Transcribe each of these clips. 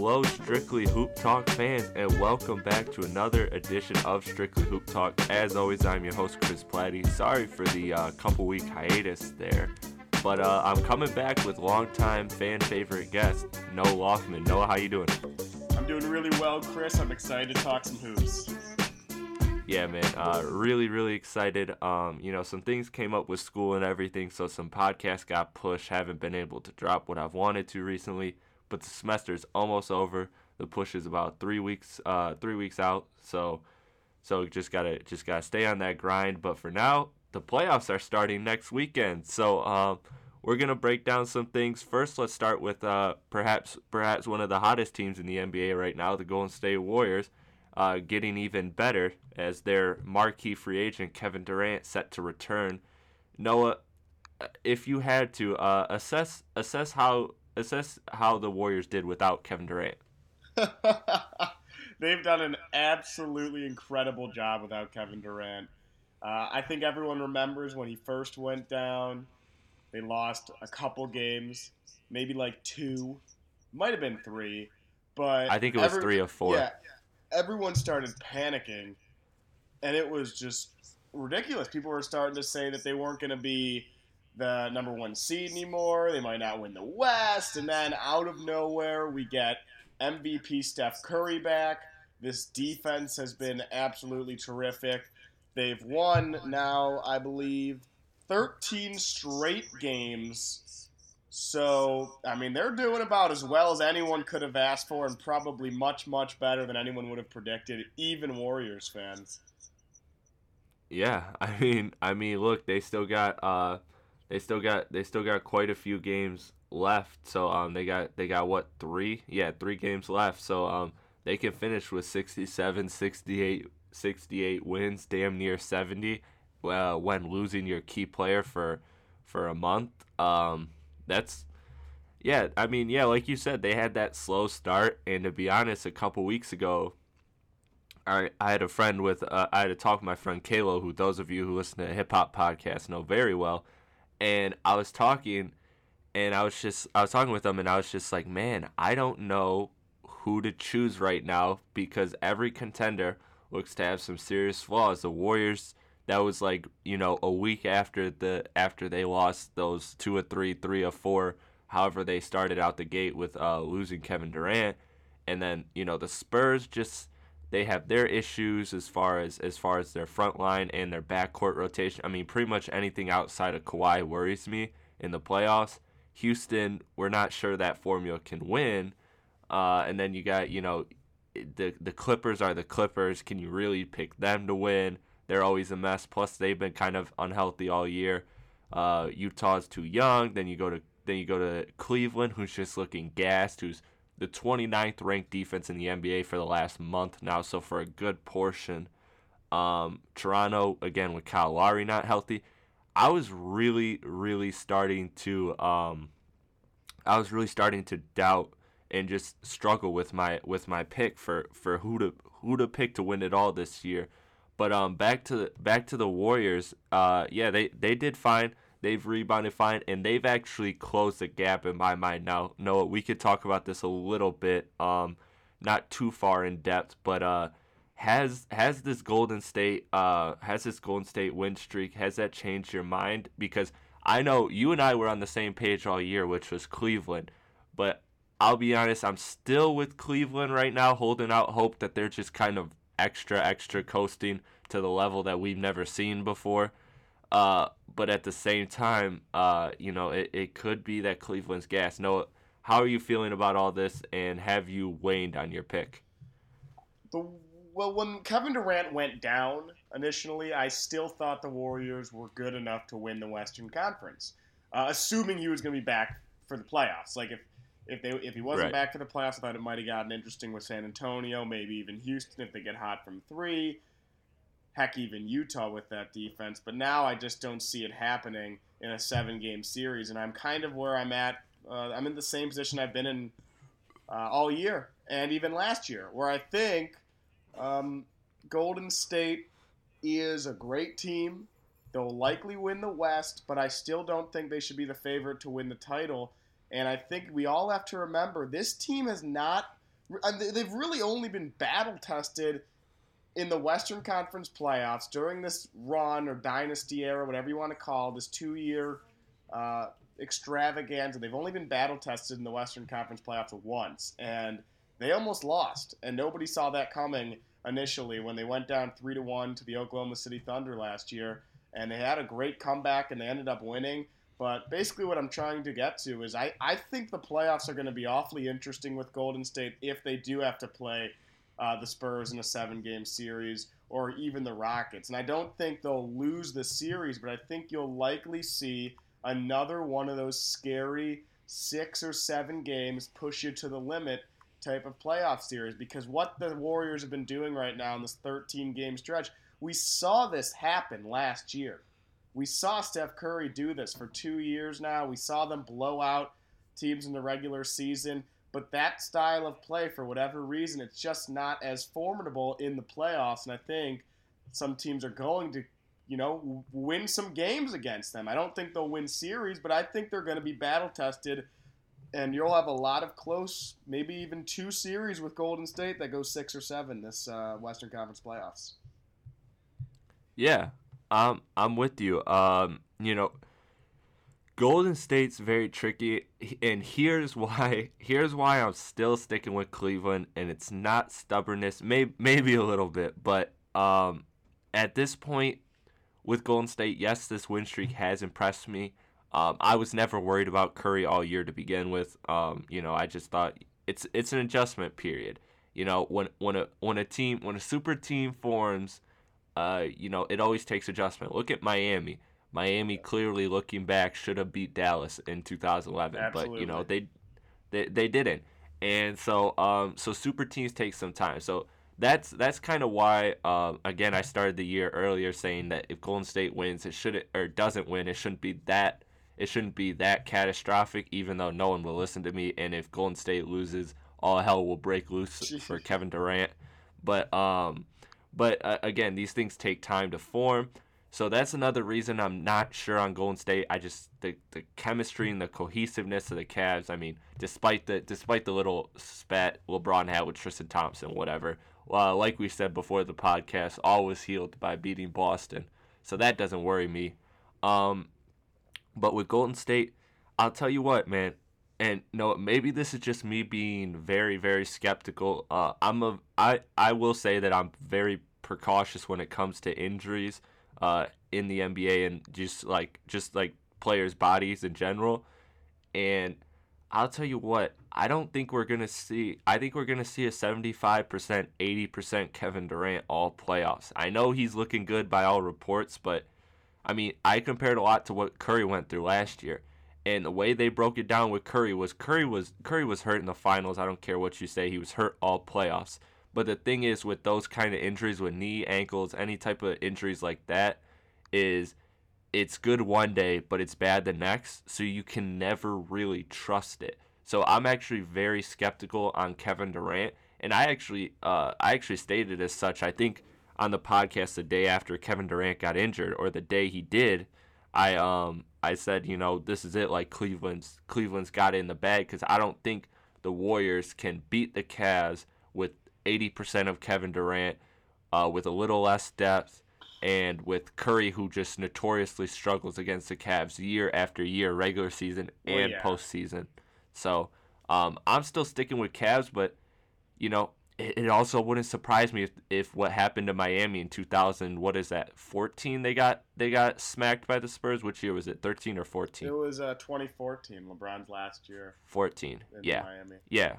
Hello, Strictly Hoop Talk fans, and welcome back to another edition of Strictly Hoop Talk. As always, I'm your host, Chris Platty. Sorry for the uh, couple week hiatus there, but uh, I'm coming back with longtime fan favorite guest, Noah Loftman. Noah, how you doing? I'm doing really well, Chris. I'm excited to talk some hoops. Yeah, man, uh, really, really excited. Um, you know, some things came up with school and everything, so some podcasts got pushed. Haven't been able to drop what I've wanted to recently but the semester is almost over. The push is about three weeks, uh, three weeks out. So, so just gotta just gotta stay on that grind. But for now, the playoffs are starting next weekend. So, um, we're gonna break down some things. First, let's start with uh, perhaps perhaps one of the hottest teams in the NBA right now, the Golden State Warriors, uh, getting even better as their marquee free agent Kevin Durant set to return. Noah, if you had to uh, assess assess how assess how the Warriors did without Kevin Durant. They've done an absolutely incredible job without Kevin Durant. Uh, I think everyone remembers when he first went down. They lost a couple games, maybe like two, might have been three, but I think it was every, three or four. Yeah, everyone started panicking, and it was just ridiculous. People were starting to say that they weren't going to be the number one seed anymore. They might not win the West. And then out of nowhere, we get MVP Steph Curry back. This defense has been absolutely terrific. They've won now, I believe, 13 straight games. So, I mean, they're doing about as well as anyone could have asked for, and probably much, much better than anyone would have predicted, even Warriors fans. Yeah, I mean, I mean, look, they still got uh, they still got they still got quite a few games left. So um they got they got what three? Yeah, three games left. So um they can finish with 67, 68, 68 wins, damn near 70. Uh, when losing your key player for for a month, um, that's yeah. I mean, yeah, like you said, they had that slow start, and to be honest, a couple weeks ago, I I had a friend with uh, I had a talk with my friend Kalo, who those of you who listen to hip hop podcasts know very well and I was talking and I was just I was talking with them and I was just like, "Man, I don't know who to choose right now because every contender looks to have some serious flaws. The Warriors that was like, you know, a week after the after they lost those two or three, three or four, however they started out the gate with uh, losing Kevin Durant. And then, you know, the Spurs just they have their issues as far as as far as their front line and their backcourt rotation. I mean, pretty much anything outside of Kawhi worries me in the playoffs. Houston, we're not sure that formula can win. Uh, and then you got, you know, the the Clippers are the Clippers. Can you really pick them to win? They're always a mess. Plus, they've been kind of unhealthy all year. Uh, Utah's too young. Then you go to then you go to Cleveland, who's just looking gassed, who's the 29th ranked defense in the NBA for the last month now. So for a good portion, um, Toronto again with Kyle Lowry not healthy. I was really, really starting to, um, I was really starting to doubt and just struggle with my with my pick for for who to who to pick to win it all this year. But um, back to the, back to the Warriors. Uh, yeah, they they did fine. They've rebounded fine, and they've actually closed the gap in my mind now. Noah, we could talk about this a little bit, um, not too far in depth, but uh, has has this Golden State uh has this Golden State win streak has that changed your mind? Because I know you and I were on the same page all year, which was Cleveland, but I'll be honest, I'm still with Cleveland right now, holding out hope that they're just kind of extra extra coasting to the level that we've never seen before. Uh, but at the same time, uh, you know, it, it could be that Cleveland's gas. Noah, how are you feeling about all this, and have you waned on your pick? The, well, when Kevin Durant went down initially, I still thought the Warriors were good enough to win the Western Conference, uh, assuming he was going to be back for the playoffs. Like if if they if he wasn't Right. back for the playoffs, I thought it might have gotten interesting with San Antonio, maybe even Houston if they get hot from three. Heck, even Utah with that defense. But now I just don't see it happening in a seven game series, and I'm kind of where I'm at. Uh, I'm in the same position I've been in uh, all year and even last year, where I think um, Golden State is a great team. They'll likely win the West, but I still don't think they should be the favorite to win the title. And I think we all have to remember this team has not, uh, they've really only been battle tested in the Western Conference playoffs during this run or dynasty era, whatever you want to call this two year uh, extravaganza. They've only been battle tested in the Western Conference playoffs once, and they almost lost. And nobody saw that coming initially when they went down three to one to the Oklahoma City Thunder last year. And they had a great comeback, and they ended up winning. But basically, what I'm trying to get to is I, I think the playoffs are going to be awfully interesting with Golden State if they do have to play uh, the Spurs in a seven game series or even the Rockets. And I don't think they'll lose the series, but I think you'll likely see another one of those scary six or seven games push you to the limit type of playoff series because what the Warriors have been doing right now in this 13 game stretch, we saw this happen last year. We saw Steph Curry do this for two years now. We saw them blow out teams in the regular season. But that style of play, for whatever reason, it's just not as formidable in the playoffs. And I think some teams are going to, you know, win some games against them. I don't think they'll win series, but I think they're going to be battle tested. And you'll have a lot of close, maybe even two series with Golden State that go six or seven this uh, Western Conference playoffs. Yeah, um, I'm with you. Um, you know, Golden State's very tricky, and here's why. Here's why I'm still sticking with Cleveland, and it's not stubbornness, maybe maybe a little bit, but um, at this point with Golden State, yes, this win streak has impressed me. Um, I was never worried about Curry all year to begin with. Um, you know, I just thought it's it's an adjustment period. You know, when when a when a team when a super team forms, uh, you know, it always takes adjustment. Look at Miami. Miami clearly looking back should have beat Dallas in 2011, but you know they, they they didn't. And so um so super teams take some time. So that's that's kind of why um again I started the year earlier saying that if Golden State wins it shouldn't or doesn't win it shouldn't be that it shouldn't be that catastrophic even though no one will listen to me and if Golden State loses all hell will break loose for Kevin Durant. But um but uh, again these things take time to form. So that's another reason I'm not sure on Golden State. I just the, the chemistry and the cohesiveness of the Cavs. I mean, despite the despite the little spat LeBron had with Tristan Thompson, whatever. Uh, like we said before the podcast, all was healed by beating Boston. So that doesn't worry me. Um, but with Golden State, I'll tell you what, man. And no, maybe this is just me being very, very skeptical. Uh, I'm a, I, I will say that I'm very precautious when it comes to injuries uh, in the NBA and just like just like players' bodies in general. And I'll tell you what, I don't think we're gonna see. I think we're gonna see a 75%, 80% Kevin Durant all playoffs. I know he's looking good by all reports, but I mean, I compared a lot to what Curry went through last year. And the way they broke it down with Curry was Curry was Curry was hurt in the finals. I don't care what you say, he was hurt all playoffs. But the thing is, with those kind of injuries, with knee, ankles, any type of injuries like that, is it's good one day, but it's bad the next. So you can never really trust it. So I'm actually very skeptical on Kevin Durant, and I actually, uh, I actually stated as such. I think on the podcast the day after Kevin Durant got injured, or the day he did, I um, I said, you know, this is it. Like Cleveland's, Cleveland's got it in the bag because I don't think the Warriors can beat the Cavs with 80% of Kevin Durant uh, with a little less depth, and with Curry, who just notoriously struggles against the Cavs year after year, regular season Well, and yeah. postseason. So um, I'm still sticking with Cavs, but you know, it, it also wouldn't surprise me if, if what happened to Miami in 2000, what is that, 14? They got they got smacked by the Spurs. Which year was it? 13 or 14? It was uh, 2014, LeBron's last year 14. in Yeah. Miami. Yeah.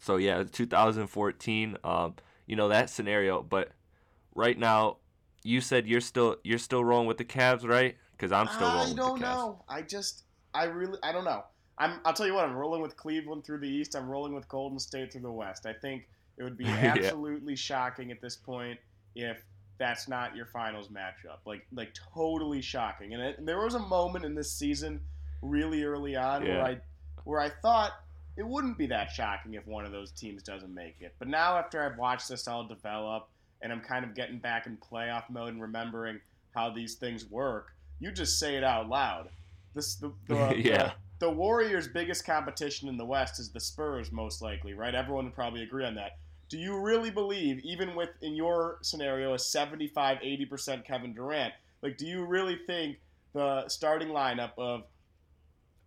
So yeah, 2014. Um, you know that scenario, but right now, you said you're still you're still rolling with the Cavs, right? Because I'm still rolling. I don't know. I just, I really, I don't know. I'm. I'll tell you what. I'm rolling with Cleveland through the East. I'm rolling with Golden State through the West. I think it would be Yeah. absolutely shocking at this point if that's not your finals matchup. Like, like totally shocking. And it, there was a moment in this season, really early on, Yeah. where I, where I thought it wouldn't be that shocking if one of those teams doesn't make it. But now, after I've watched this all develop, and I'm kind of getting back in playoff mode and remembering how these things work, you just say it out loud. This the, the, Yeah. the, the Warriors' biggest competition in the West is the Spurs, most likely, right? Everyone would probably agree on that. Do you really believe, even with in your scenario, a 75 80% Kevin Durant, like, do you really think the starting lineup of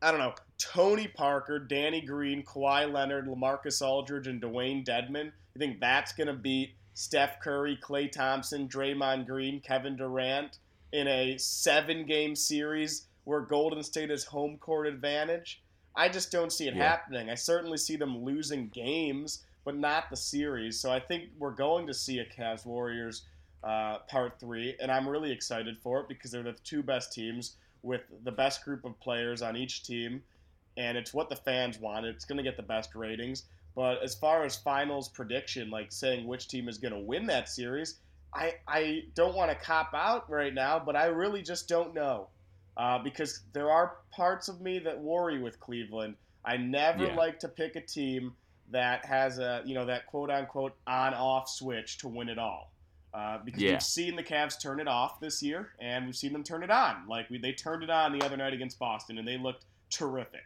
I don't know, Tony Parker, Danny Green, Kawhi Leonard, LaMarcus Aldridge, and Dewayne Dedmon. You think that's going to beat Steph Curry, Klay Thompson, Draymond Green, Kevin Durant in a seven game series where Golden State has home court advantage? I just don't see it Yeah. happening. I certainly see them losing games, but not the series. So I think we're going to see a Cavs Warriors uh, part three, and I'm really excited for it because they're the two best teams with the best group of players on each team, and it's what the fans want. It's going to get the best ratings. But as far as finals prediction, like saying which team is going to win that series, I, I don't want to cop out right now, but I really just don't know. Uh, because there are parts of me that worry with Cleveland. I never Yeah. like to pick a team that has a, you know, that quote unquote on off switch to win it all. Uh, because Yeah. we've seen the Cavs turn it off this year, and we've seen them turn it on. Like we, they turned it on the other night against Boston, and they looked terrific.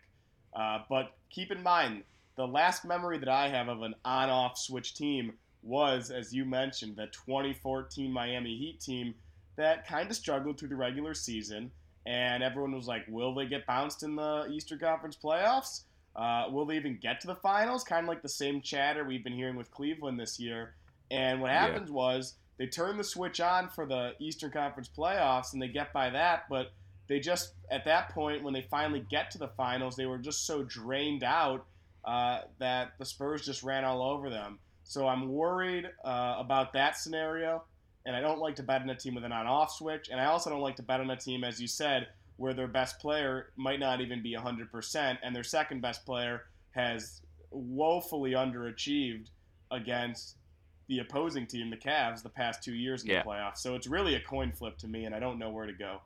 Uh, but keep in mind, the last memory that I have of an on-off switch team was, as you mentioned, the 2014 Miami Heat team that kind of struggled through the regular season, and everyone was like, "Will they get bounced in the Eastern Conference playoffs? Uh, will they even get to the finals?" Kind of like the same chatter we've been hearing with Cleveland this year. And what Yeah. happens was they turn the switch on for the Eastern Conference playoffs, and they get by that, but they just at that point when they finally get to the finals, they were just so drained out uh, that the Spurs just ran all over them. So I'm worried uh, about that scenario, and I don't like to bet on a team with an on-off switch, and I also don't like to bet on a team, as you said, where their best player might not even be 100%, and their second best player has woefully underachieved against the opposing team, the Cavs, the past two years in Yeah. the playoffs. So it's really a coin flip to me, and I don't know where to go.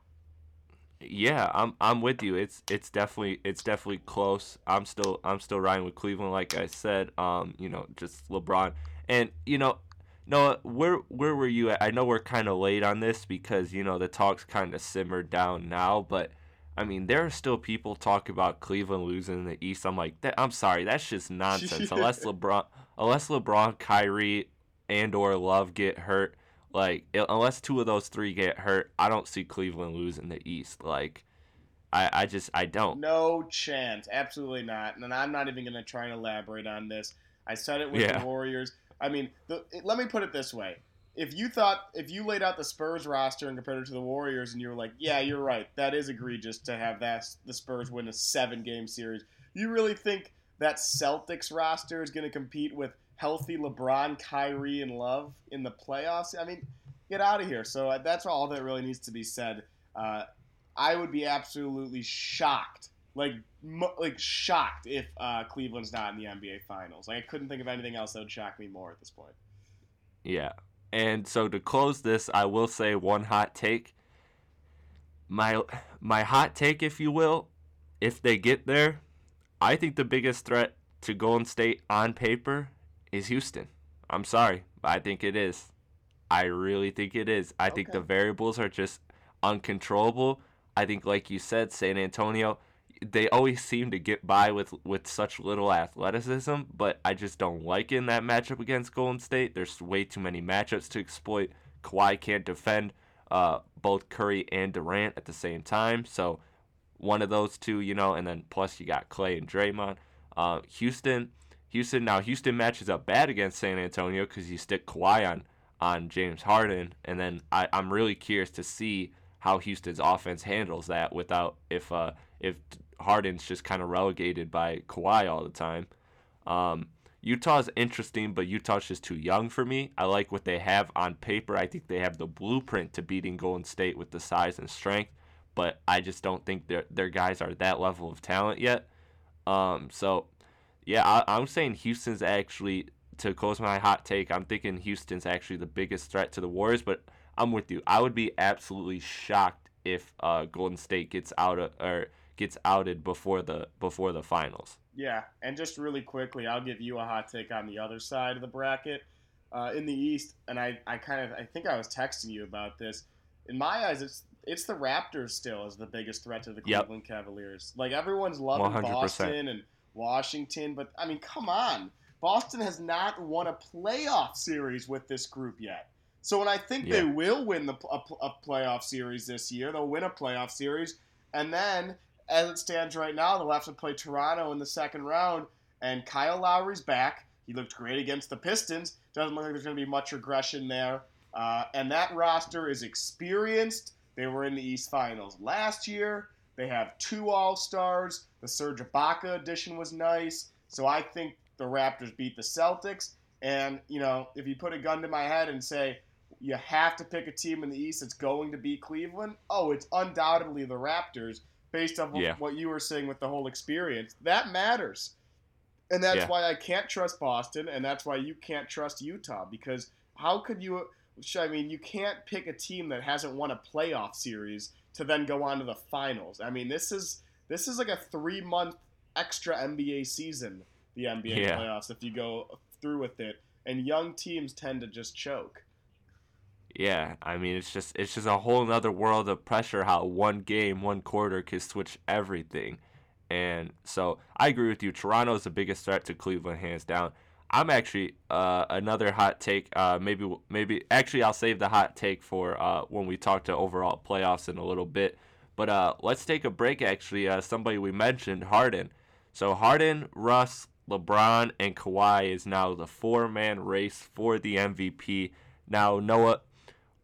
Yeah, I'm I'm with you. It's it's definitely it's definitely close. I'm still I'm still riding with Cleveland, like I said. Um, you know, just LeBron, and you know, Noah, where where were you at? I know we're kind of late on this because you know the talks kind of simmered down now, but I mean there are still people talking about Cleveland losing the East. I'm like, that, I'm sorry, that's just nonsense. unless LeBron, unless LeBron, Kyrie, and or Love get hurt, like unless two of those three get hurt, I don't see Cleveland losing the East. Like, I I just I don't. No chance. Absolutely not. And I'm not even going to try and elaborate on this. I said it with Yeah. the Warriors. I mean, the, let me put it this way. If you thought, if you laid out the Spurs roster and compared it to the Warriors, and you were like, yeah, you're right, that is egregious to have that the Spurs win a seven game series, you really think that Celtics roster is going to compete with healthy LeBron, Kyrie, and Love in the playoffs? I mean, get out of here. So uh, that's all that really needs to be said. Uh, I would be absolutely shocked, like mo- like shocked if uh, Cleveland's not in the NBA Finals. Like I couldn't think of anything else that would shock me more at this point. Yeah. And so to close this, I will say one hot take. My my hot take, if you will, if they get there, I think the biggest threat to Golden State on paper is Houston. I'm sorry, but I think it is. I really think it is. I think the variables are just uncontrollable. I think, like you said, San Antonio. they always seem to get by with with such little athleticism, but I just don't like it in that matchup against Golden State. There's way too many matchups to exploit. Kawhi can't defend uh, both Curry and Durant at the same time, so one of those two, you know, and then plus you got Klay and Draymond. Uh, Houston, Houston now Houston matches up bad against San Antonio because you stick Kawhi on on James Harden, and then I, I'm really curious to see how Houston's offense handles that without if uh, if Harden's just kind of relegated by Kawhi all the time. Um, Utah's interesting, but Utah's just too young for me. I like what they have on paper. I think they have the blueprint to beating Golden State with the size and strength, but I just don't think their their guys are that level of talent yet. Um, so, yeah, I, I'm saying Houston's actually to close my hot take. I'm thinking Houston's actually the biggest threat to the Warriors, but I'm with you. I would be absolutely shocked if uh, Golden State gets out of, or gets outed before the before the finals. Yeah, and just really quickly, I'll give you a hot take on the other side of the bracket uh, in the East, and I, I kind of I think I was texting you about this. In my eyes, it's it's the Raptors still as the biggest threat to the Cleveland yep. Cavaliers. Like everyone's loving 100%. Boston and Washington, but I mean, come on, Boston has not won a playoff series with this group yet. So when I think yeah. they will win the a, a playoff series this year, they'll win a playoff series, and then as it stands right now, they'll have to play Toronto in the second round. And Kyle Lowry's back. He looked great against the Pistons. Doesn't look like there's going to be much regression there. Uh, and that roster is experienced. They were in the East Finals last year. They have two All Stars. The Serge Ibaka addition was nice. So I think the Raptors beat the Celtics. And, you know, if you put a gun to my head and say, you have to pick a team in the East that's going to beat Cleveland, oh, it's undoubtedly the Raptors based on yeah. what you were saying with the whole experience. That matters. And that's yeah. why I can't trust Boston, and that's why you can't trust Utah because how could you? I mean, you can't pick a team that hasn't won a playoff series to then go on to the finals. I mean, this is this is like a three month extra NBA season, the NBA yeah. playoffs, if you go through with it. And young teams tend to just choke. Yeah, I mean it's just it's just a whole nother world of pressure how one game, one quarter could switch everything. And so I agree with you. Toronto is the biggest threat to Cleveland, hands down. I'm actually uh, another hot take. Uh, maybe maybe actually I'll save the hot take for uh, when we talk to overall playoffs in a little bit. But uh, let's take a break. Actually, uh, somebody we mentioned, Harden. So Harden, Russ, LeBron, and Kawhi is now the four-man race for the MVP. Now Noah,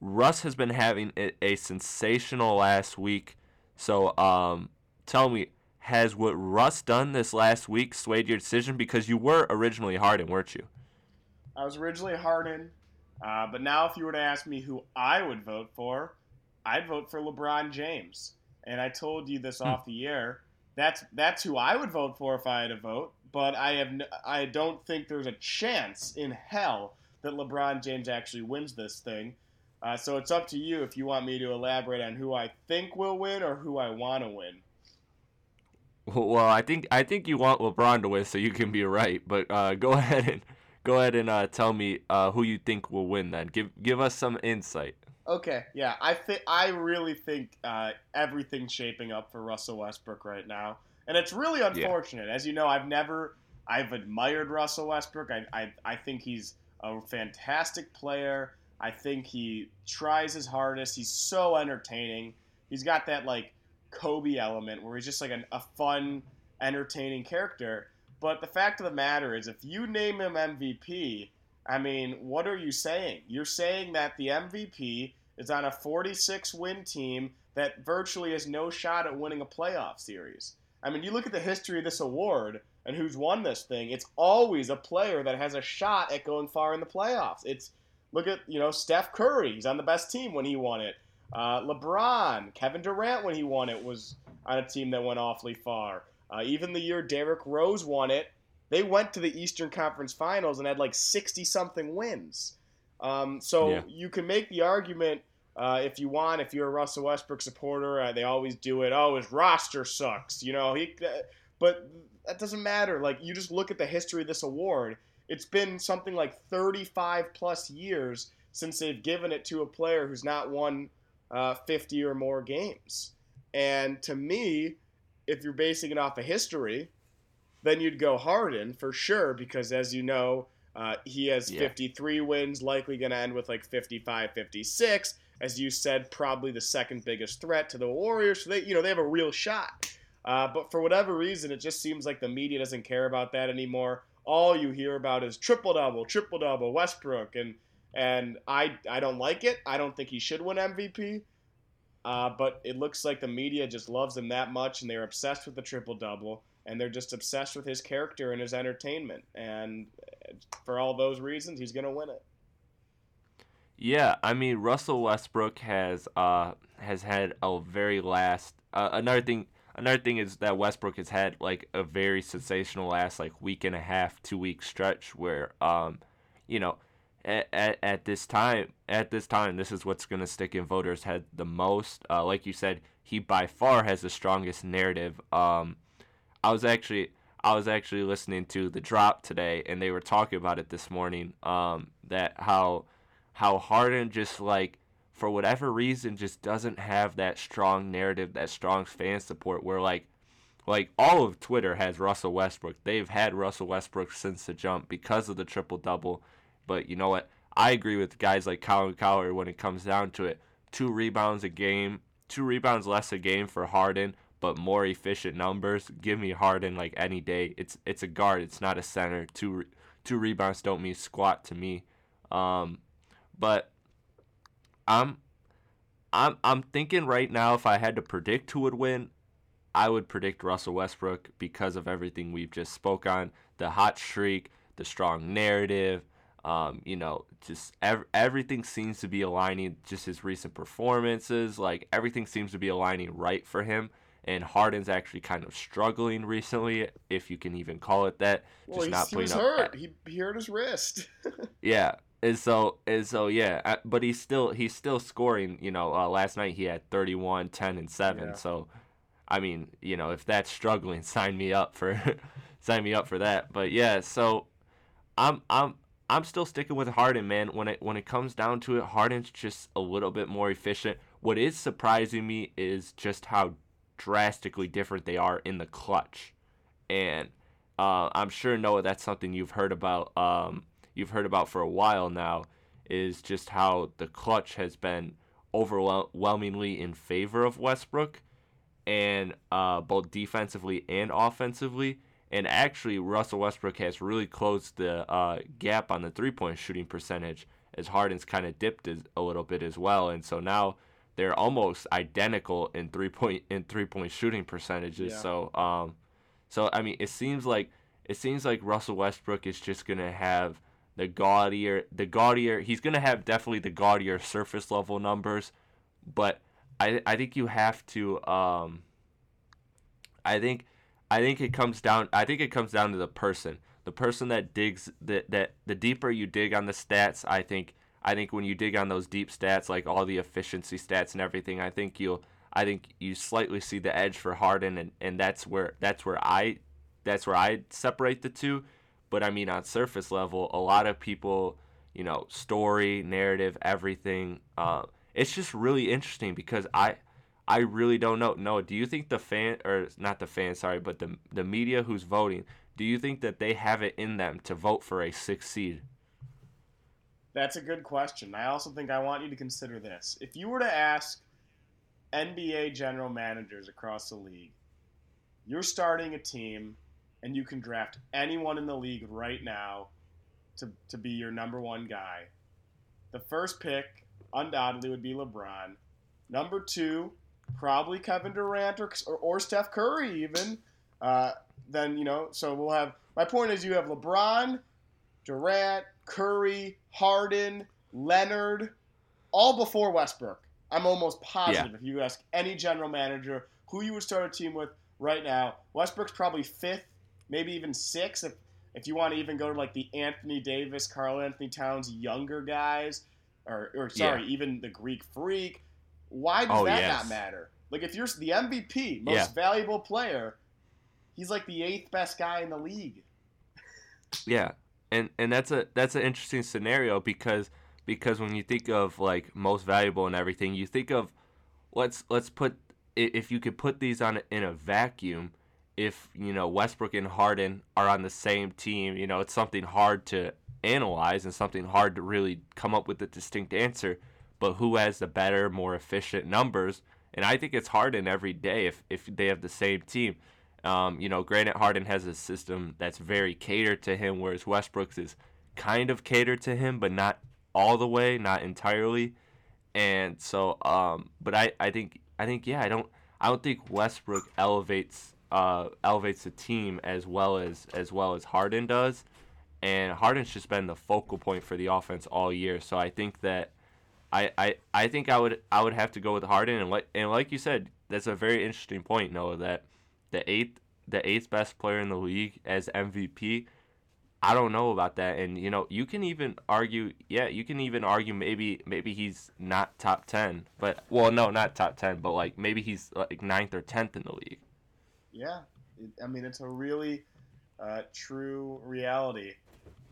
Russ has been having a, a sensational last week. So, um, tell me, has what Russ done this last week swayed your decision? Because you were originally Harden, weren't you? I was originally Harden, uh, but now if you were to ask me who I would vote for, I'd vote for LeBron James. And I told you this hmm. off the air. That's that's who I would vote for if I had a vote. But I have n- I don't think there's a chance in hell that LeBron James actually wins this thing. Uh, so it's up to you if you want me to elaborate on who I think will win or who I want to win. Well, I think I think you want LeBron to win, so you can be right. But uh, go ahead and go ahead and uh, tell me uh, who you think will win. Then give give us some insight. Okay, yeah, I think I really think uh, everything's shaping up for Russell Westbrook right now, and it's really unfortunate. Yeah. As you know, I've never I've admired Russell Westbrook. I, I I think he's a fantastic player. I think he tries his hardest. He's so entertaining. He's got that like Kobe element where he's just like an, a fun, entertaining character. But the fact of the matter is, if you name him MVP, I mean, what are you saying? You're saying that the MVP is on a 46 win team that virtually has no shot at winning a playoff series. I mean, you look at the history of this award and who's won this thing, it's always a player that has a shot at going far in the playoffs. It's Look at you know Steph Curry. He's on the best team when he won it. Uh, LeBron, Kevin Durant when he won it was on a team that went awfully far. Uh, even the year Derrick Rose won it, they went to the Eastern Conference Finals and had like 60 something wins. Um, so yeah. you can make the argument uh, if you want, if you're a Russell Westbrook supporter, uh, they always do it. Oh, his roster sucks, you know. He, uh, but that doesn't matter. Like you just look at the history of this award, it's been something like 35 plus years since they've given it to a player who's not won uh, 50 or more games. And to me, if you're basing it off of history, then you'd go Harden for sure because as you know, uh, he has Yeah. 53 wins, likely going to end with like 55, 56. As you said, probably the second biggest threat to the Warriors. So they, you know, they have a real shot. Uh, but for whatever reason, it just seems like the media doesn't care about that anymore. All you hear about is triple double, triple double, Westbrook, and and I I don't like it. I don't think he should win MVP. Uh, but it looks like the media just loves him that much, and they're obsessed with the triple double, and they're just obsessed with his character and his entertainment. And for all those reasons, he's gonna win it. Yeah, I mean Russell Westbrook has uh has had a very last uh, another thing another thing is that Westbrook has had like a very sensational last like week and a half, two week stretch where um you know at, at, this time at this time this is what's going to stick in voters head the most uh, like you said he by far has the strongest narrative um I was actually I was actually listening to the drop today and they were talking about it this morning um that how how Harden just like for whatever reason just doesn't have that strong narrative, that strong fan support where like like all of Twitter has Russell Westbrook. They've had Russell Westbrook since the jump because of the triple double. But you know what? I agree with guys like Colin Cowherd when it comes down to it. Two rebounds a game, two rebounds less a game for Harden, but more efficient numbers. Give me Harden like any day. It's it's a guard. It's not a center. Two two rebounds don't mean squat to me. Um, but I'm I'm I'm thinking right now if I had to predict who would win, I would predict Russell Westbrook because of everything we've just spoke on, the hot streak, the strong narrative, um, you know, just ev- everything seems to be aligning just his recent performances, like everything seems to be aligning right for him. And Harden's actually kind of struggling recently, if you can even call it that. Well, just he's, not he was up hurt. He, he hurt his wrist. yeah, and so and so yeah, uh, but he's still he's still scoring. You know, uh, last night he had 31, 10, and seven. Yeah. So, I mean, you know, if that's struggling, sign me up for sign me up for that. But yeah, so I'm I'm I'm still sticking with Harden, man. When it when it comes down to it, Harden's just a little bit more efficient. What is surprising me is just how drastically different they are in the clutch, and uh, I'm sure Noah, that's something you've heard about. Um, you've heard about for a while now, is just how the clutch has been overwhelmingly in favor of Westbrook, and uh, both defensively and offensively. And actually, Russell Westbrook has really closed the uh, gap on the three-point shooting percentage, as Harden's kind of dipped a little bit as well. And so now they're almost identical in three-point in three-point shooting percentages. Yeah. So, um, so I mean, it seems like it seems like Russell Westbrook is just gonna have the gaudier, the gaudier. He's gonna have definitely the gaudier surface level numbers, but I I think you have to. Um, I think I think it comes down. I think it comes down to the person. The person that digs that that the deeper you dig on the stats, I think I think when you dig on those deep stats, like all the efficiency stats and everything, I think you'll I think you slightly see the edge for Harden, and, and that's where that's where I that's where I separate the two. But I mean, on surface level, a lot of people, you know, story, narrative, everything. Uh, it's just really interesting because I I really don't know. Noah, do you think the fan or not the fan, sorry, but the the media who's voting, do you think that they have it in them to vote for a six seed? That's a good question. I also think I want you to consider this. If you were to ask NBA general managers across the league, you're starting a team and you can draft anyone in the league right now to, to be your number one guy. The first pick undoubtedly would be LeBron. Number two, probably Kevin Durant or, or, or Steph Curry, even. Uh, then, you know, so we'll have. My point is, you have LeBron, Durant, Curry, Harden, Leonard, all before Westbrook. I'm almost positive if you ask any general manager who you would start a team with right now, Westbrook's probably fifth, maybe even sixth if if you want to even go to like the Anthony Davis, Karl-Anthony Towns younger guys, or, or sorry, Yeah. even the Greek Freak. Why does Oh, that yes. not matter? Like if you're the MVP, most Yeah. valuable player, he's like the eighth best guy in the league. Yeah, and and that's a that's an interesting scenario because because when you think of like most valuable and everything, you think of let's let's put if you could put these on in a vacuum, if you know Westbrook and Harden are on the same team, you know it's something hard to analyze and something hard to really come up with a distinct answer. But who has the better, more efficient numbers? And I think it's Harden every day if if they have the same team. Um, you know, granted, Harden has a system that's very catered to him, whereas Westbrook's is kind of catered to him, but not all the way, not entirely. And so, um, but I, I think, I think, yeah, I don't, I don't think Westbrook elevates, uh, elevates the team as well as as well as Harden does. And Harden's just been the focal point for the offense all year. So I think that, I, I, I think I would, I would have to go with Harden. And like, and like you said, that's a very interesting point, Noah. That the eighth, the eighth best player in the league as MVP I don't know about that. And you know, you can even argue, yeah, you can even argue maybe maybe he's not top ten, but well, no, not top ten, but like maybe he's like ninth or tenth in the league. Yeah, I mean, it's a really uh, true reality,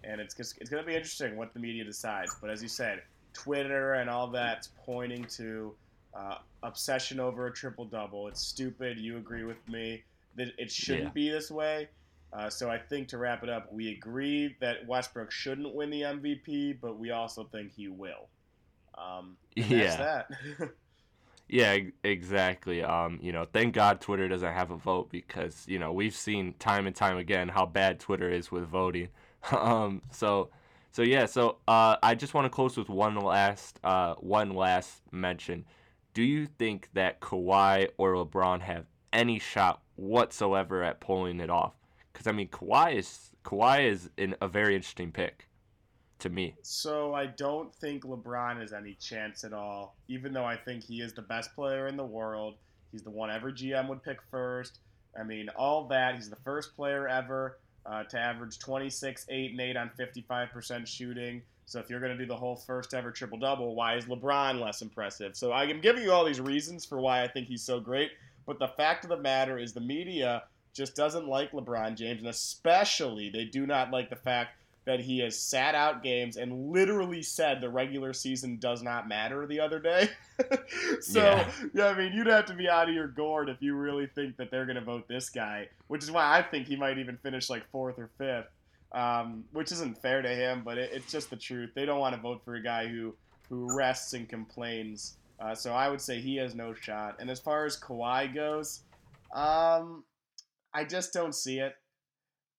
and it's it's going to be interesting what the media decides. But as you said, Twitter and all that's pointing to uh, obsession over a triple double. It's stupid. You agree with me that it shouldn't yeah. be this way. Uh, so I think to wrap it up, we agree that Westbrook shouldn't win the MVP, but we also think he will. Um, yeah. yeah, exactly. Um, you know, thank God Twitter doesn't have a vote because you know we've seen time and time again how bad Twitter is with voting. um, so, so yeah. So uh, I just want to close with one last, uh, one last mention. Do you think that Kawhi or LeBron have any shot whatsoever at pulling it off? Because I mean, Kawhi is Kawhi is in a very interesting pick to me. So I don't think LeBron has any chance at all. Even though I think he is the best player in the world, he's the one every GM would pick first. I mean, all that. He's the first player ever uh, to average 26, 8, and 8 on 55% shooting. So if you're going to do the whole first ever triple double, why is LeBron less impressive? So I am giving you all these reasons for why I think he's so great. But the fact of the matter is, the media just doesn't like LeBron James, and especially they do not like the fact that he has sat out games and literally said the regular season does not matter the other day. so, yeah. yeah. I mean, you'd have to be out of your gourd if you really think that they're going to vote this guy, which is why I think he might even finish like fourth or fifth, um, which isn't fair to him, but it, it's just the truth. They don't want to vote for a guy who, who rests and complains. Uh, so I would say he has no shot. And as far as Kawhi goes, um, I just don't see it.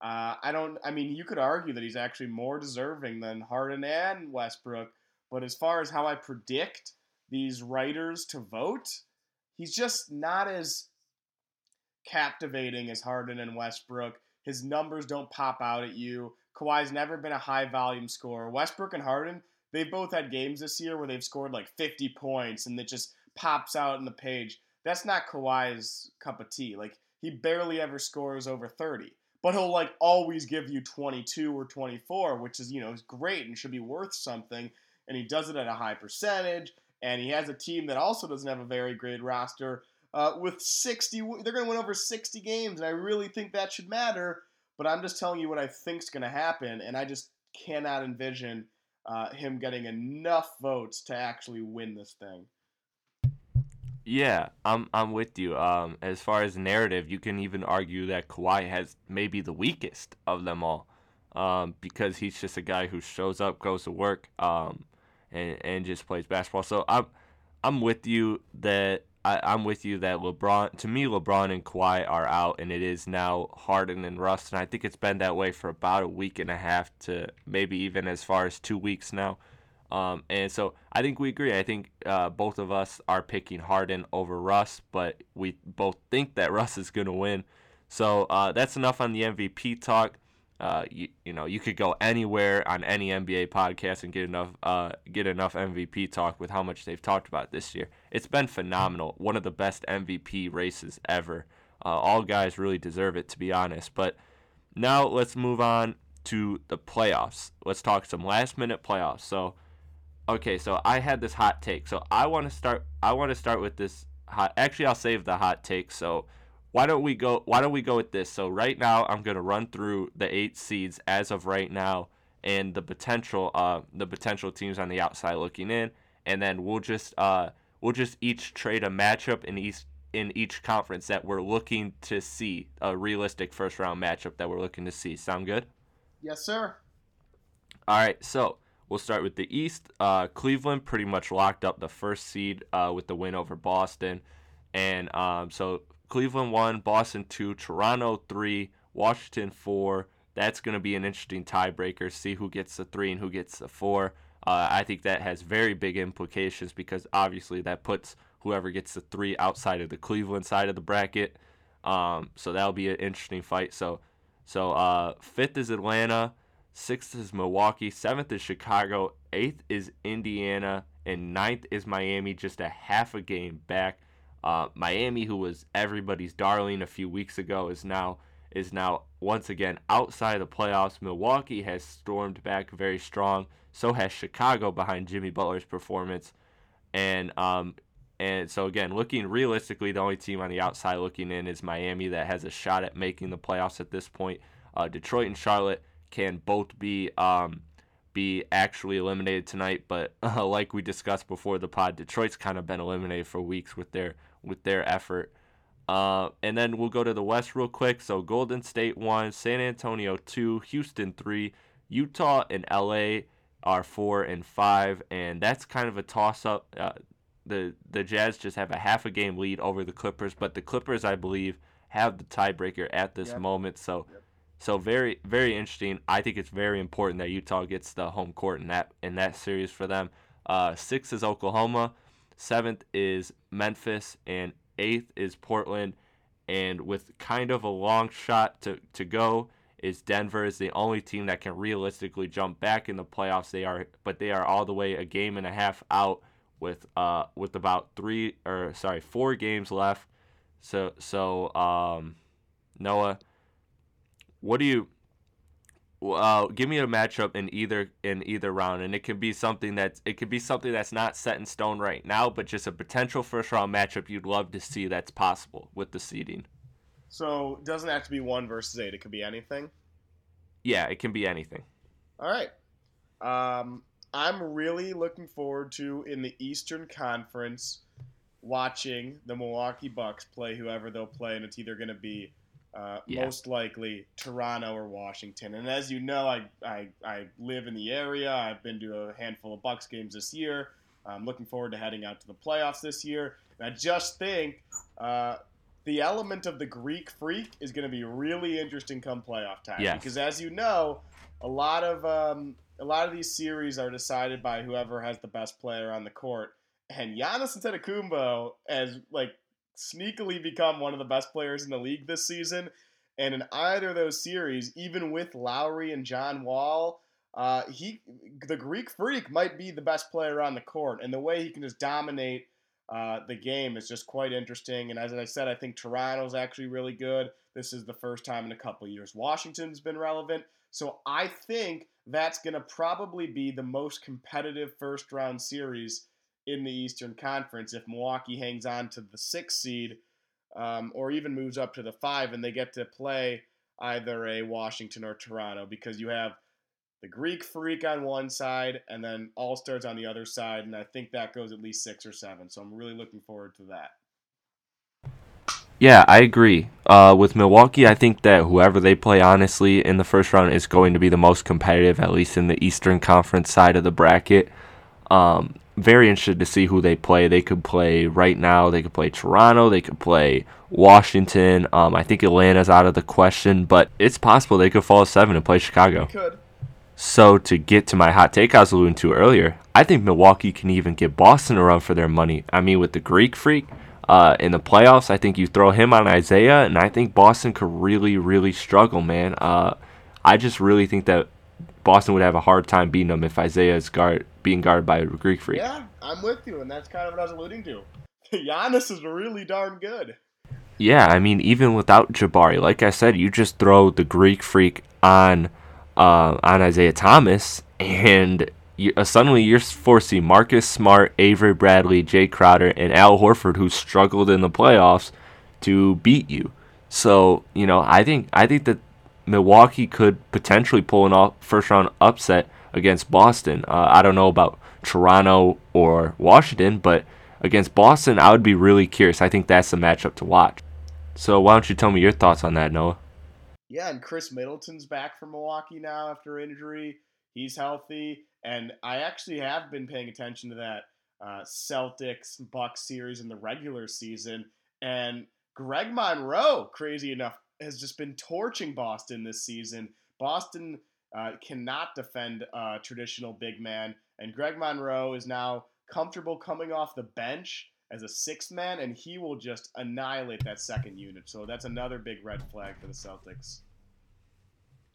Uh, I don't. I mean, you could argue that he's actually more deserving than Harden and Westbrook, but as far as how I predict these writers to vote, he's just not as captivating as Harden and Westbrook. His numbers don't pop out at you. Kawhi's never been a high volume scorer. Westbrook and Harden, they've both had games this year where they've scored like 50 points and it just pops out in the page. That's not Kawhi's cup of tea. Like he barely ever scores over 30. But he'll like always give you 22 or 24, which is, you know, is great and should be worth something. And he does it at a high percentage. And he has a team that also doesn't have a very great roster uh, with 60. They're going to win over 60 games. And I really think that should matter. But I'm just telling you what I think is going to happen. And I just cannot envision uh, him getting enough votes to actually win this thing. Yeah, I'm I'm with you. Um, as far as narrative, you can even argue that Kawhi has maybe the weakest of them all, um, because he's just a guy who shows up, goes to work, um, and and just plays basketball. So I'm I'm with you that I, I'm with you that LeBron to me LeBron and Kawhi are out, and it is now Harden and Russ, and I think it's been that way for about a week and a half to maybe even as far as two weeks now. Um, and so I think we agree. I think uh, both of us are picking Harden over Russ, but we both think that Russ is going to win. So uh, that's enough on the MVP talk. Uh, you, you know, you could go anywhere on any NBA podcast and get enough uh, get enough MVP talk with how much they've talked about this year. It's been phenomenal. One of the best MVP races ever. Uh, all guys really deserve it, to be honest. But now let's move on to the playoffs. Let's talk some last minute playoffs. So okay, so I had this hot take. So I want to start. I want to start with this hot. Actually, I'll save the hot take. So why don't we go? Why don't we go with this? So right now, I'm gonna run through the eight seeds as of right now, and the potential, uh, the potential teams on the outside looking in, and then we'll just, uh, we'll just each trade a matchup in each in each conference that we're looking to see a realistic first round matchup that we're looking to see. Sound good? Yes, sir. All right, so we'll start with the East. Uh, Cleveland pretty much locked up the first seed uh, with the win over Boston, and um, so Cleveland one, Boston two, Toronto three, Washington four. That's going to be an interesting tiebreaker. See who gets the three and who gets the four. Uh, I think that has very big implications because obviously that puts whoever gets the three outside of the Cleveland side of the bracket. Um, so that'll be an interesting fight. So, so uh, fifth is Atlanta, sixth is Milwaukee, seventh is Chicago, eighth is Indiana, and ninth is Miami, just a half a game back. Uh, Miami, who was everybody's darling a few weeks ago, is now is now once again outside the playoffs. Milwaukee has stormed back very strong. So has Chicago behind Jimmy Butler's performance, and um, and so again, looking realistically, the only team on the outside looking in is Miami that has a shot at making the playoffs at this point. Uh, Detroit and Charlotte can both be um, be actually eliminated tonight, but uh, like we discussed before the pod, Detroit's kind of been eliminated for weeks with their with their effort. Uh, and then we'll go to the West real quick. So Golden State one, San Antonio two, Houston three, Utah and LA are four and five, and that's kind of a toss up. Uh, the the Jazz just have a half a game lead over the Clippers, but the Clippers, I believe, have the tiebreaker at this Yep. moment. So, Yep. So very very interesting. I think it's very important that Utah gets the home court in that in that series for them. Uh, six is Oklahoma, seventh is Memphis, and eighth is Portland. And with kind of a long shot to, to go, is Denver is the only team that can realistically jump back in the playoffs. They are, but they are all the way a game and a half out with uh with about three or sorry four games left. So so um, Noah, what do you? Uh, give me a matchup in either in either round, and it could be something that's it could be something that's not set in stone right now, but just a potential first round matchup you'd love to see that's possible with the seeding. So it doesn't have to be one versus eight. It could be anything. Yeah, it can be anything. All right. Um, I'm really looking forward to in the Eastern Conference watching the Milwaukee Bucks play whoever they'll play, and it's either going to be uh, Yeah. most likely Toronto or Washington. And as you know, I, I I live in the area. I've been to a handful of Bucks games this year. I'm looking forward to heading out to the playoffs this year. And I just think uh, the element of the Greek freak is going to be really interesting come playoff time. Yes. Because as you know, a lot of um, a lot of these series are decided by whoever has the best player on the court. And Giannis Antetokounmpo has like sneakily become one of the best players in the league this season. And in either of those series, even with Lowry and John Wall, uh, he the Greek Freak might be the best player on the court, and the way he can just dominate uh, the game is just quite interesting. And as I said, I think Toronto's actually really good. This is the first time in a couple years Washington's been relevant. So I think that's going to probably be the most competitive first round series in the Eastern Conference if Milwaukee hangs on to the sixth seed um, or even moves up to the five and they get to play either a Washington or Toronto because you have the Greek freak on one side and then All Stars on the other side. And I think that goes at least six or seven. So I'm really looking forward to that. Yeah, I agree. Uh, with Milwaukee, I think that whoever they play, honestly, in the first round is going to be the most competitive, at least in the Eastern Conference side of the bracket. Um, very interested to see who they play. They could play right now. They could play Toronto. They could play Washington. Um, I think Atlanta's out of the question, but it's possible they could fall to seven and play Chicago. Could. So to get to my hot take I was alluding to earlier, I think Milwaukee can even get Boston a run for their money. I mean, with the Greek freak uh, in the playoffs, I think you throw him on Isaiah, and I think Boston could really, really struggle, man. Uh, I just really think that Boston would have a hard time beating them if Isaiah is guard being guarded by a Greek freak. Yeah, I'm with you. And that's kind of what I was alluding to. Giannis is really darn good. Yeah, I mean, even without Jabari, like I said, you just throw the Greek freak on uh, on Isaiah Thomas, and you, uh, suddenly you're forcing Marcus Smart, Avery Bradley, Jae Crowder, and Al Horford, who struggled in the playoffs, to beat you. So you know, I think I think that Milwaukee could potentially pull an off first round upset against Boston. Uh, I don't know about Toronto or Washington, but against Boston, I would be really curious. I think that's the matchup to watch. So why don't you tell me your thoughts on that, Noah? Yeah, and Khris Middleton's back from Milwaukee now after injury. He's healthy, and I actually have been paying attention to that uh, Celtics Bucks series in the regular season, and Greg Monroe, crazy enough, has just been torching Boston this season. Boston uh, cannot defend a traditional big man, and Greg Monroe is now comfortable coming off the bench as a sixth man, and he will just annihilate that second unit. So that's another big red flag for the Celtics.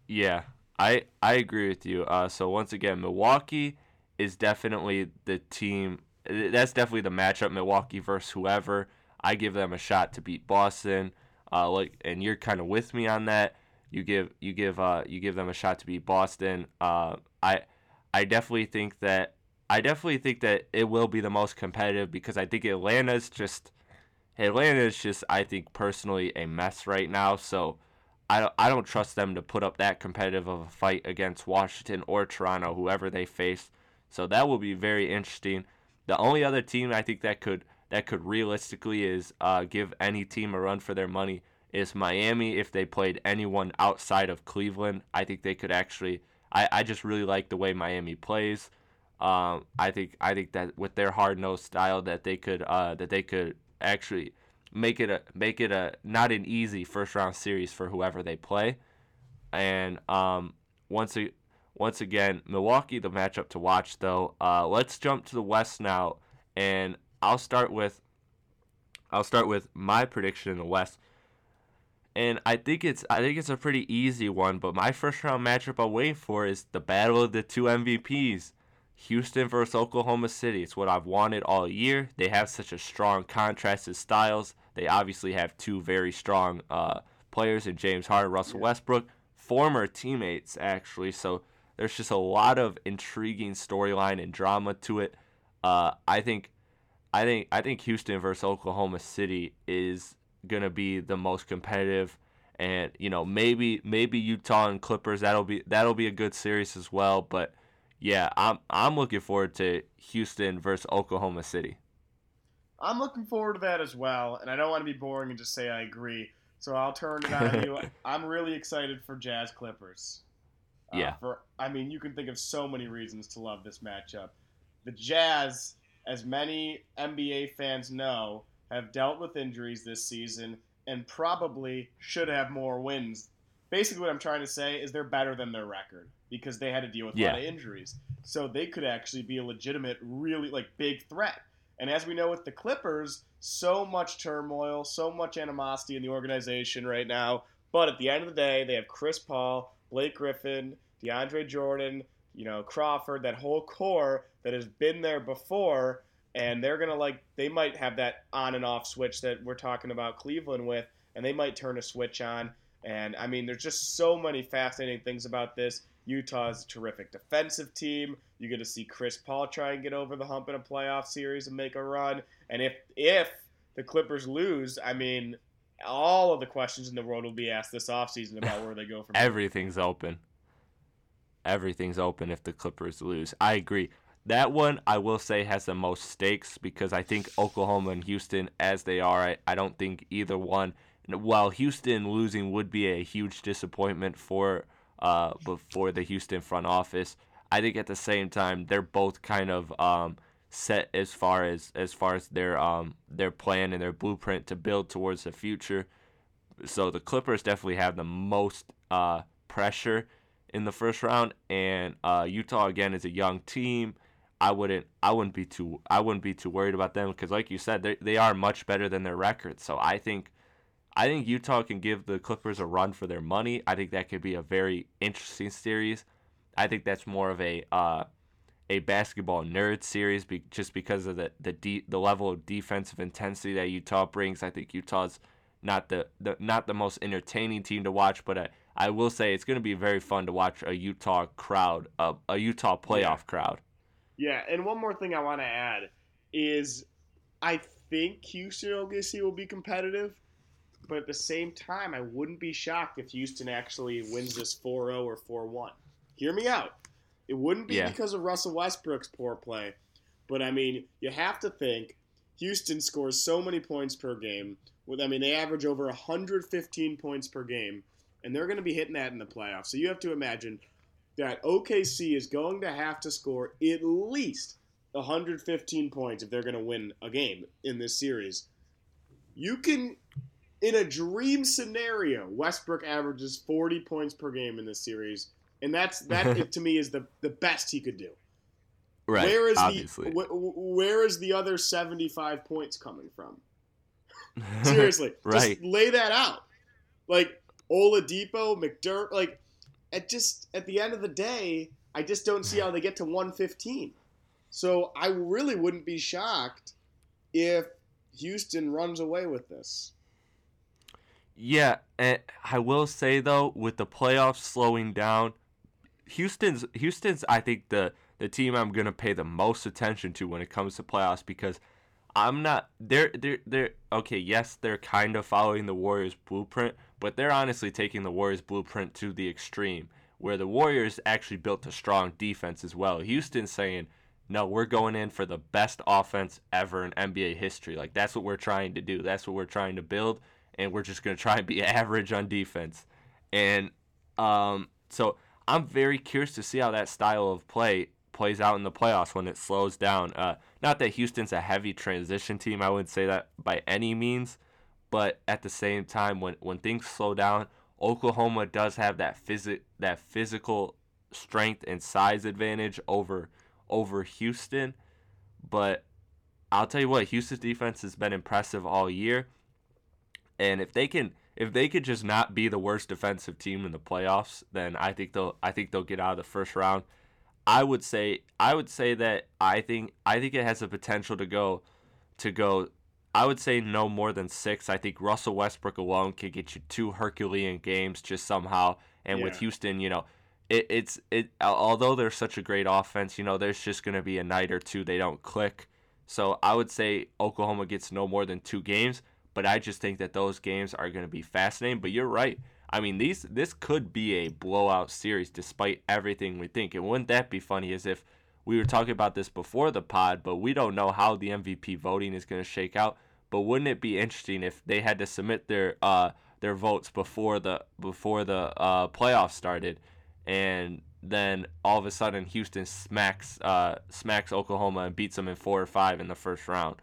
Yeah, I I agree with you. Uh, so once again, Milwaukee is definitely the team. That's definitely the matchup. Milwaukee versus whoever. I give them a shot to beat Boston. Uh, like, and you're kind of with me on that. You give you give uh you give them a shot to beat Boston. Uh, I I definitely think that I definitely think that it will be the most competitive because I think Atlanta's just Atlanta is just I think personally a mess right now. So I don't, I don't trust them to put up that competitive of a fight against Washington or Toronto, whoever they face. So that will be very interesting. The only other team I think that could that could realistically is uh, give any team a run for their money is Miami. If they played anyone outside of Cleveland, I think they could actually. I, I just really like the way Miami plays. Um, I think I think that with their hard nosed style that they could uh, that they could actually make it a make it a not an easy first round series for whoever they play. And um, once a, once again, Milwaukee the matchup to watch though. Uh, let's jump to the West now, and I'll start with I'll start with my prediction in the West. And I think it's I think it's a pretty easy one, but my first round matchup I'll wait for is the battle of the two MVPs. Houston versus Oklahoma City. It's what I've wanted all year. They have such a strong contrast contrasted styles. They obviously have two very strong uh, players in James Harden, Russell Westbrook, former teammates actually. So there's just a lot of intriguing storyline and drama to it. Uh, I think, I think, I think Houston versus Oklahoma City is gonna be the most competitive. And you know maybe maybe Utah and Clippers that'll be that'll be a good series as well. But yeah, I'm I'm looking forward to Houston versus Oklahoma City. I'm looking forward to that as well, and I don't want to be boring and just say I agree. So I'll turn it on you. I'm really excited for Jazz Clippers. Uh, yeah. For I mean, you can think of so many reasons to love this matchup. The Jazz, as many NBA fans know, have dealt with injuries this season and probably should have more wins. Basically, what I'm trying to say is they're better than their record because they had to deal with yeah. a lot of injuries. So they could actually be a legitimate, really like big threat. And as we know with the Clippers, so much turmoil, so much animosity in the organization right now. But at the end of the day, they have Chris Paul, Blake Griffin, DeAndre Jordan, you know, Crawford, that whole core that has been there before. And they're to like, they might have that on and off switch that we're talking about Cleveland with, and they might turn a switch on. And I mean, there's just so many fascinating things about this. Utah is a terrific defensive team. You get to see Chris Paul try and get over the hump in a playoff series and make a run. And if if the Clippers lose, I mean, all of the questions in the world will be asked this offseason about where they go from Everything's open. Everything's open if the Clippers lose. I agree. That one, I will say, has the most stakes because I think Oklahoma and Houston, as they are, I, I don't think either one. While Houston losing would be a huge disappointment for uh, before the Houston front office. I think at the same time they're both kind of um, set as far as as far as their um, their plan and their blueprint to build towards the future. So the Clippers definitely have the most uh, pressure in the first round, and uh, Utah again is a young team. I wouldn't I wouldn't be too I wouldn't be too worried about them because like you said they they are much better than their record. So I think I think Utah can give the Clippers a run for their money. I think that could be a very interesting series. I think that's more of a uh, a basketball nerd series, be, just because of the the de- the level of defensive intensity that Utah brings. I think Utah's not the, the not the most entertaining team to watch, but I, I will say it's going to be very fun to watch a Utah crowd, a, a Utah playoff crowd. Yeah, and one more thing I want to add is I think Houston OKC will be competitive but at the same time, I wouldn't be shocked if Houston actually wins this 4 0 or 4 1. Hear me out. It wouldn't be yeah. because of Russell Westbrook's poor play. But I mean, you have to think Houston scores so many points per game. With I mean, they average over 115 points per game, and they're going to be hitting that in the playoffs. So you have to imagine that OKC is going to have to score at least 115 points if they're going to win a game in this series. You can, in a dream scenario, Westbrook averages 40 points per game in this series, and that's that to me is the the best he could do. Right. Where is obviously. the wh- where is the other 75 points coming from? Seriously, right. just lay that out. Like Oladipo, McDermott, like at just at the end of the day, I just don't see how they get to 115. So I really wouldn't be shocked if Houston runs away with this. Yeah, and I will say though, with the playoffs slowing down, Houston's Houston's I think the the team I'm gonna pay the most attention to when it comes to playoffs because I'm not they're they're they're okay, yes, they're kind of following the Warriors blueprint, but they're honestly taking the Warriors blueprint to the extreme, where the Warriors actually built a strong defense as well. Houston's saying, No, we're going in for the best offense ever in NBA history. Like that's what we're trying to do. That's what we're trying to build and we're just going to try and be average on defense. And um, so I'm very curious to see how that style of play plays out in the playoffs when it slows down. Uh, not that Houston's a heavy transition team, I wouldn't say that by any means, but at the same time, when, when things slow down, Oklahoma does have that physic that physical strength and size advantage over over Houston. But I'll tell you what, Houston's defense has been impressive all year. And if they can if they could just not be the worst defensive team in the playoffs, then I think they'll I think they'll get out of the first round. I would say I would say that I think I think it has the potential to go to go I would say no more than 6. I think Russell Westbrook alone could get you two Herculean games just somehow and Yeah. with Houston, you know, it, it's it although they're such a great offense, you know, there's just going to be a night or two they don't click. So I would say Oklahoma gets no more than 2 games but I just think that those games are going to be fascinating. But you're right. I mean, these this could be a blowout series despite everything we think. And wouldn't that be funny? As if we were talking about this before the pod, but we don't know how the MVP voting is going to shake out. But wouldn't it be interesting if they had to submit their uh, their votes before the before the uh, playoffs started, and then all of a sudden Houston smacks uh, smacks Oklahoma and beats them in four or five in the first round.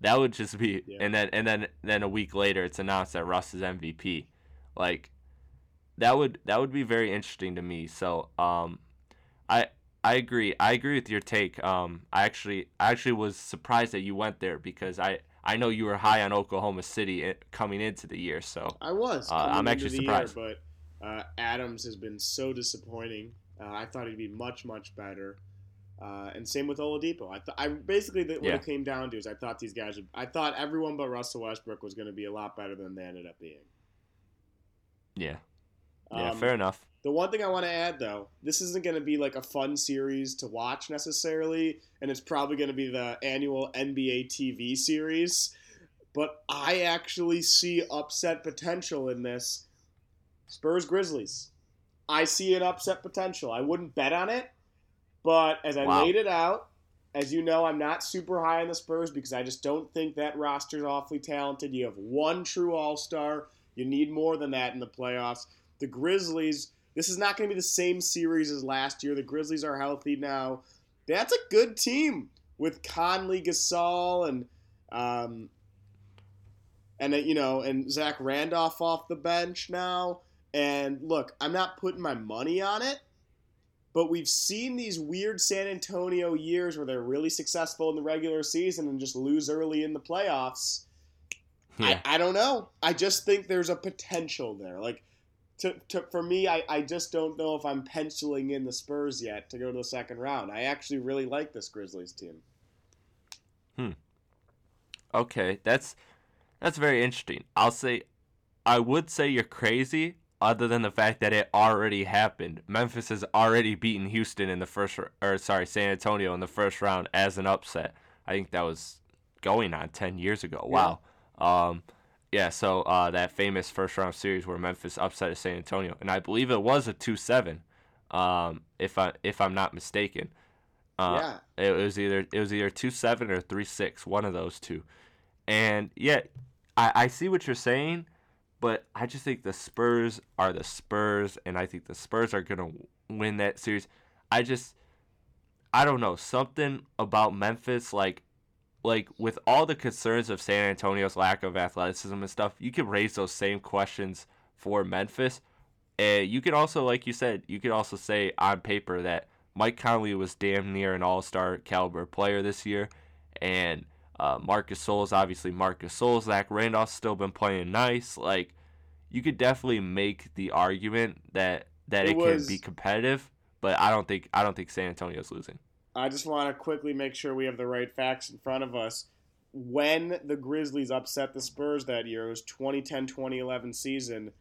That would just be, Yeah. and then and then then a week later, it's announced that Russ is MVP. Like that would that would be very interesting to me. So um, I I agree. I agree with your take. Um, I actually I actually was surprised that you went there because I I know you were high on Oklahoma City coming into the year. So I was. Uh, I'm actually surprised. Year, but uh, Adams has been so disappointing. Uh, I thought he'd be much, much better. Uh, and same with Oladipo. I, th- I basically the, what Yeah. it came down to is I thought these guys. Would, I thought everyone but Russell Westbrook was going to be a lot better than they ended up being. yeah, yeah, Um, fair enough. The one thing I want to add, though, this isn't going to be like a fun series to watch necessarily, and it's probably going to be the annual NBA TV series. But I actually see upset potential in this. Spurs Grizzlies. I see an upset potential. I wouldn't bet on it, but as I Wow. laid it out, as you know, I'm not super high on the Spurs because I just don't think that roster's awfully talented. You have one true All Star. You need more than that in the playoffs. The Grizzlies. This is not going to be the same series as last year. The Grizzlies are healthy now. That's a good team with Conley, Gasol, and um, and uh, you know, and Zach Randolph off the bench now. And look, I'm not putting my money on it, but we've seen these weird San Antonio years where they're really successful in the regular season and just lose early in the playoffs. Yeah, I, I don't know. I just think there's a potential there. Like, to, to, for me, I, I just don't know if I'm penciling in the Spurs yet to go to the second round. I actually really like this Grizzlies team. Hmm. Okay, that's that's very interesting. I'll say, I would say you're crazy. Other than the fact that it already happened, Memphis has already beaten Houston in the first, or sorry, San Antonio in the first round as an upset. I think that was going on ten years ago. Wow. Um, yeah. So uh, that famous first round series where Memphis upset San Antonio, and I believe it was a two seven, um, if I if I'm not mistaken. Uh, yeah. It was either it was either two seven or three six, one of those two. And yeah, I, I see what you're saying, but I just think the Spurs are the Spurs, and I think the Spurs are gonna win that series. I just I don't know something about Memphis, like like with all the concerns of San Antonio's lack of athleticism and stuff. You could raise those same questions for Memphis. And you could also, like you said, you could also say on paper that Mike Conley was damn near an all star caliber player this year. And uh, Marc Gasol is obviously Marc Gasol. Zach Randolph's still been playing nice. Like, you could definitely make the argument that that it, It was- can be competitive, but I don't think I don't think San Antonio's losing. I just want to quickly make sure we have the right facts in front of us. When the Grizzlies upset the Spurs that year, it was 2010-2011 season.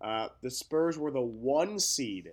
Uh, the Spurs were the one seed.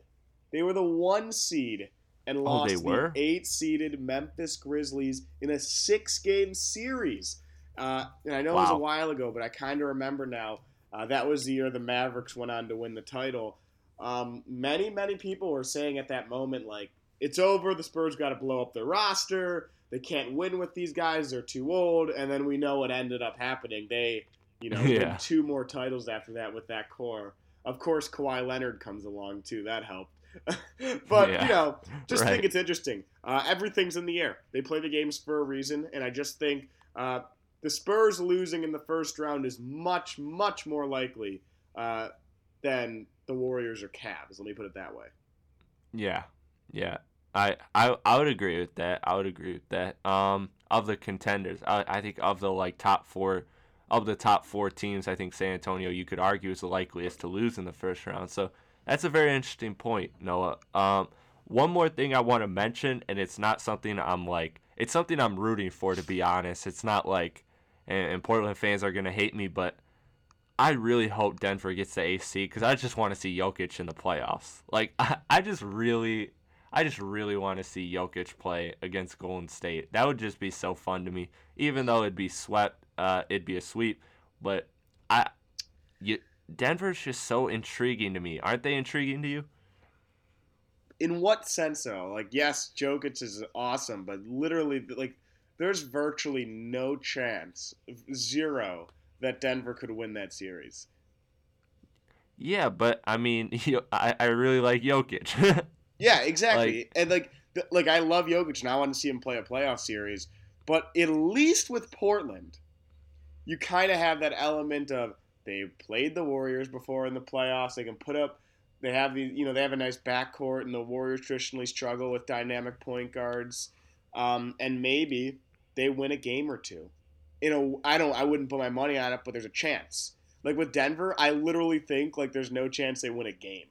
They were the one seed and Oh, lost were? the eight-seeded Memphis Grizzlies in a six-game series. Uh, and I know it was a while ago, but I kind of remember now. Uh, that was the year the Mavericks went on to win the title. Um, many, many people were saying at that moment, like, it's over. The Spurs got to blow up their roster. They can't win with these guys. They're too old. And then we know what ended up happening. They, you know, Yeah. win two more titles after that with that core. Of course, Kawhi Leonard comes along too. That helped. but Yeah. you know, just Right. think it's interesting. Uh, everything's in the air. They play the games for a reason, and I just think uh, the Spurs losing in the first round is much, much more likely uh, than the Warriors or Cavs. Let me put it that way. Yeah, yeah. I, I I would agree with that. I would agree with that. Um, of the contenders, I, I think of the like top four, of the top four teams, I think San Antonio you could argue is the likeliest to lose in the first round. So that's a very interesting point, Noah. Um, one more thing I want to mention, and it's not something I'm like, it's something I'm rooting for to be honest. It's not like, and, and Portland fans are gonna hate me, but I really hope Denver gets the AC because I just want to see Jokic in the playoffs. Like I, I just really, I just really want to see Jokic play against Golden State. That would just be so fun to me. Even though it'd be swept, uh, it'd be a sweep. But I, you, Denver's just so intriguing to me. Aren't they intriguing to you? in what sense though? Like, yes, Jokic is awesome, but literally, like, there's virtually no chance, zero, that Denver could win that series. Yeah, but I mean, you I, I really like Jokic. Yeah, exactly. Like- and like, th- like I love Jokic, and I want to see him play a playoff series. But at least with Portland, you kind of have that element of they played the Warriors before in the playoffs. They can put up. They have these, you know, they have a nice backcourt, and the Warriors traditionally struggle with dynamic point guards. Um, and maybe they win a game or two. You know, I don't, I wouldn't put my money on it, but there's a chance. Like with Denver, I literally think like there's no chance they win a game.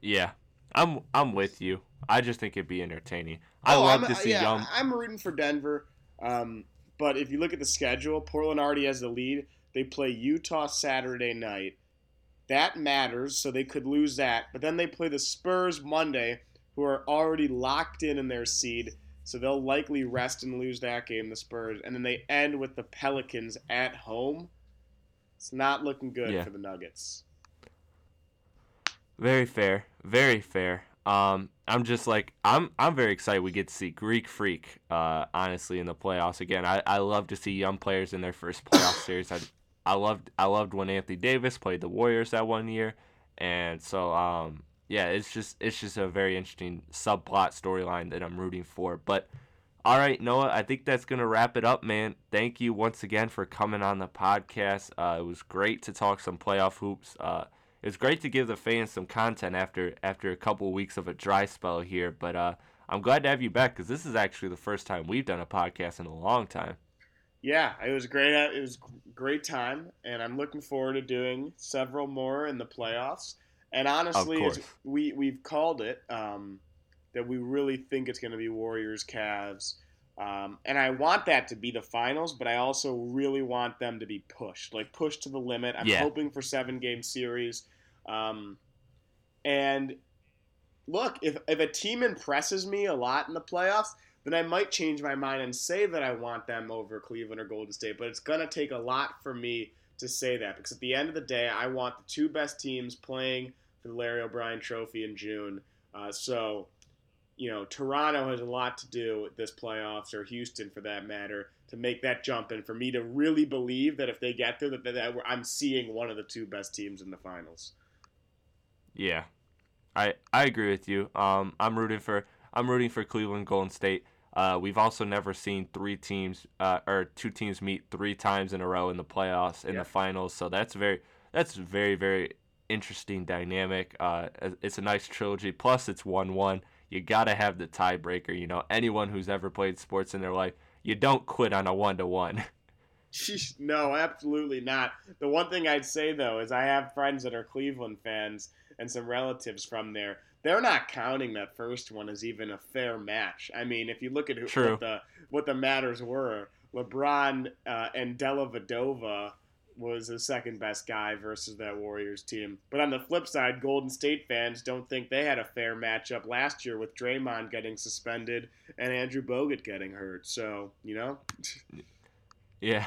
yeah, I'm I'm with you. I just think it'd be entertaining. I Oh, love I'm, to see yeah, young. I'm rooting for Denver. Um, but if you look at the schedule, Portland already has the lead. They play Utah Saturday night. That matters, so they could lose that. But then they play the Spurs Monday, who are already locked in in their seed. So they'll likely rest and lose that game, the Spurs. And then they end with the Pelicans at home. It's not looking good Yeah. for the Nuggets. Very fair, very fair. Um, I'm just like I'm. I'm very excited we get to see Greek Freak. Uh, honestly, in the playoffs again. I, I love to see young players in their first playoff series. I, I loved I loved when Anthony Davis played the Warriors that one year, and so um, yeah, it's just it's just a very interesting subplot storyline that I'm rooting for. But all right, Noah, I think that's gonna wrap it up, man. Thank you once again for coming on the podcast. Uh, it was great to talk some playoff hoops. Uh, it was great to give the fans some content after after a couple weeks of a dry spell here. But uh, I'm glad to have you back because this is actually the first time we've done a podcast in a long time. Yeah, it was great. uh, It was great time, and I'm looking forward to doing several more in the playoffs. And honestly, we we've called it um, that we really think it's going to be Warriors Cavs, um, and I want that to be the finals. But I also really want them to be pushed, like pushed to the limit. I'm Yeah. hoping for seven game series, um, and look if if a team impresses me a lot in the playoffs then I might change my mind and say that I want them over Cleveland or Golden State. But it's going to take a lot for me to say that because at the end of the day, I want the two best teams playing for the Larry O'Brien Trophy in June. Uh, so you know, Toronto has a lot to do with this playoffs, or Houston for that matter, to make that jump. And for me to really believe that if they get there, that, that, that I'm seeing one of the two best teams in the finals. Yeah, I I agree with you. Um, I'm rooting for I'm rooting for Cleveland Golden State. Uh, we've also never seen three teams uh, or two teams meet three times in a row in the playoffs in Yeah. the finals. So that's very that's very very interesting dynamic. Uh, it's a nice trilogy. Plus, it's one one. You gotta have the tiebreaker. You know, anyone who's ever played sports in their life, you don't quit on a one to one. No, absolutely not. The one thing I'd say though is I have friends that are Cleveland fans and some relatives from there. They're not counting that first one as even a fair match. I mean, if you look at who, what the what the matters were, LeBron uh, and Dellavedova was the second best guy versus that Warriors team. But on the flip side, Golden State fans don't think they had a fair matchup last year with Draymond getting suspended and Andrew Bogut getting hurt. So you know, Yeah.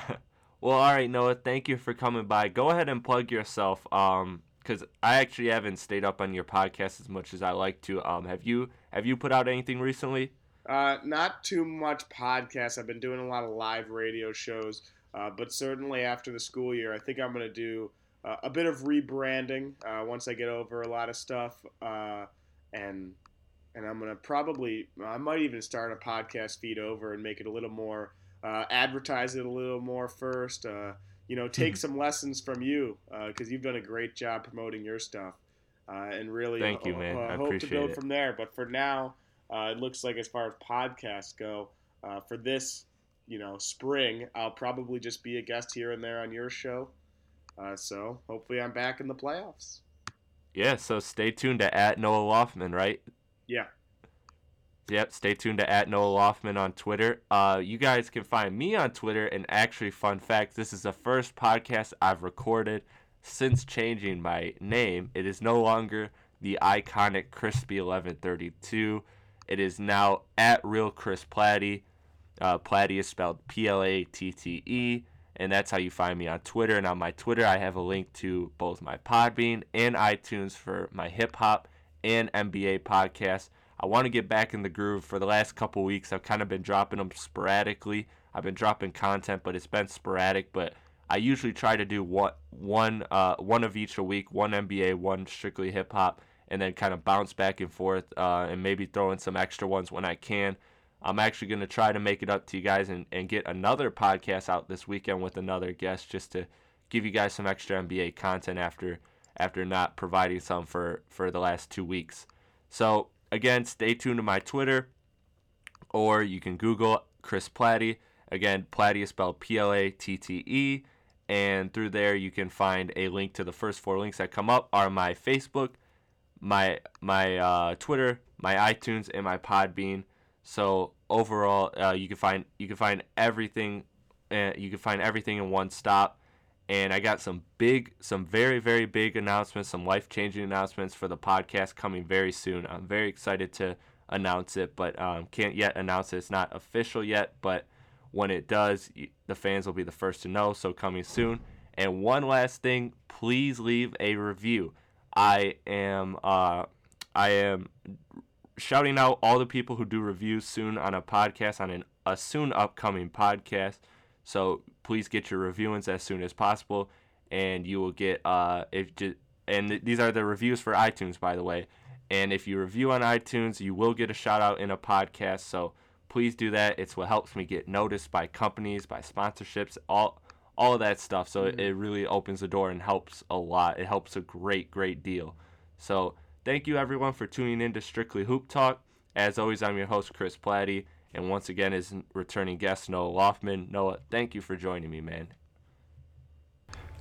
Well, all right, Noah. Thank you for coming by. Go ahead and plug yourself. Um, because I actually haven't stayed up on your podcast as much as I like to. Um, have you have you put out anything recently? Uh, not too much podcasts. I've been doing a lot of live radio shows, uh, but certainly after the school year, I think I'm going to do uh, a bit of rebranding uh, once I get over a lot of stuff, uh, and and I'm going to probably I might even start a podcast feed over and make it a little more uh, advertise it a little more first. Uh, you know, take some lessons from you because you've done a great job promoting your stuff, uh, and really Thank you, uh, man. I hope to build it. from there. But for now. Uh, it looks like as far as podcasts go, uh, for this, you know, spring, I'll probably just be a guest here and there on your show. Uh, so hopefully, I'm back in the playoffs. Yeah. So stay tuned to at Noah Loftman, right? Yeah. Yep, stay tuned to at Noah Loftman on Twitter. Uh, you guys can find me on Twitter. And actually, fun fact: this is the first podcast I've recorded since changing my name. It is no longer the iconic Crispy Eleven Thirty Two. It is now at Real Chris Platte. Uh, Platte is spelled P L A T T E, and that's how you find me on Twitter. And on my Twitter, I have a link to both my Podbean and iTunes for my hip hop and NBA podcast. I want to get back in the groove. For the last couple weeks, I've kind of been dropping them sporadically. I've been dropping content, but it's been sporadic. But I usually try to do one one uh, one of each a week, one NBA, one strictly hip hop, and then kind of bounce back and forth, uh, and maybe throw in some extra ones when I can. I'm actually going to try to make it up to you guys and, and get another podcast out this weekend with another guest just to give you guys some extra NBA content after after not providing some for, for the last two weeks. So again, stay tuned to my Twitter or you can Google Chris Platte. Again, Platte is spelled P L A T T E. And through there, you can find a link to the first four links that come up are my Facebook, my my uh, Twitter, my iTunes, and my Podbean. So overall, uh, you can find you can find everything. Uh, you can find everything in one stop. And I got some big, some very, very big announcements, some life changing announcements for the podcast coming very soon. I'm very excited to announce it, but um, can't yet announce it. It's not official yet, but when it does, the fans will be the first to know. So coming soon. And one last thing, please leave a review. I am, uh, I am shouting out all the people who do reviews soon on a podcast on an, a soon upcoming podcast. So please get your reviewings as soon as possible, and you will get uh if ju- and th- these are the reviews for iTunes by the way. And if you review on iTunes, you will get a shout out in a podcast. So please do that. It's what helps me get noticed by companies, by sponsorships, all all that stuff. So it, it really opens the door and helps a lot. It helps a great, great deal. So thank you everyone for tuning in to Strictly Hoop Talk. As always, I'm your host Chris Platte, and once again is returning guest Noah Loftman. Noah, thank you for joining me, man.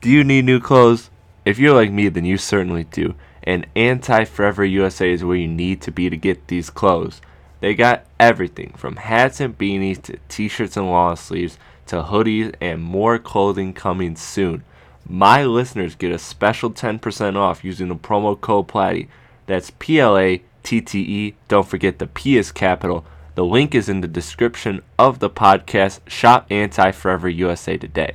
Do you need new clothes? If you're like me, then you certainly do. And Anti Forever USA is where you need to be to get these clothes. They got everything from hats and beanies to t shirts and long sleeves to hoodies and more clothing coming soon. My listeners get a special 10% off using the promo code PLATTE. That's P L A T T E. Don't forget the P is capital. The link is in the description of the podcast. Shop Anti Forever USA today.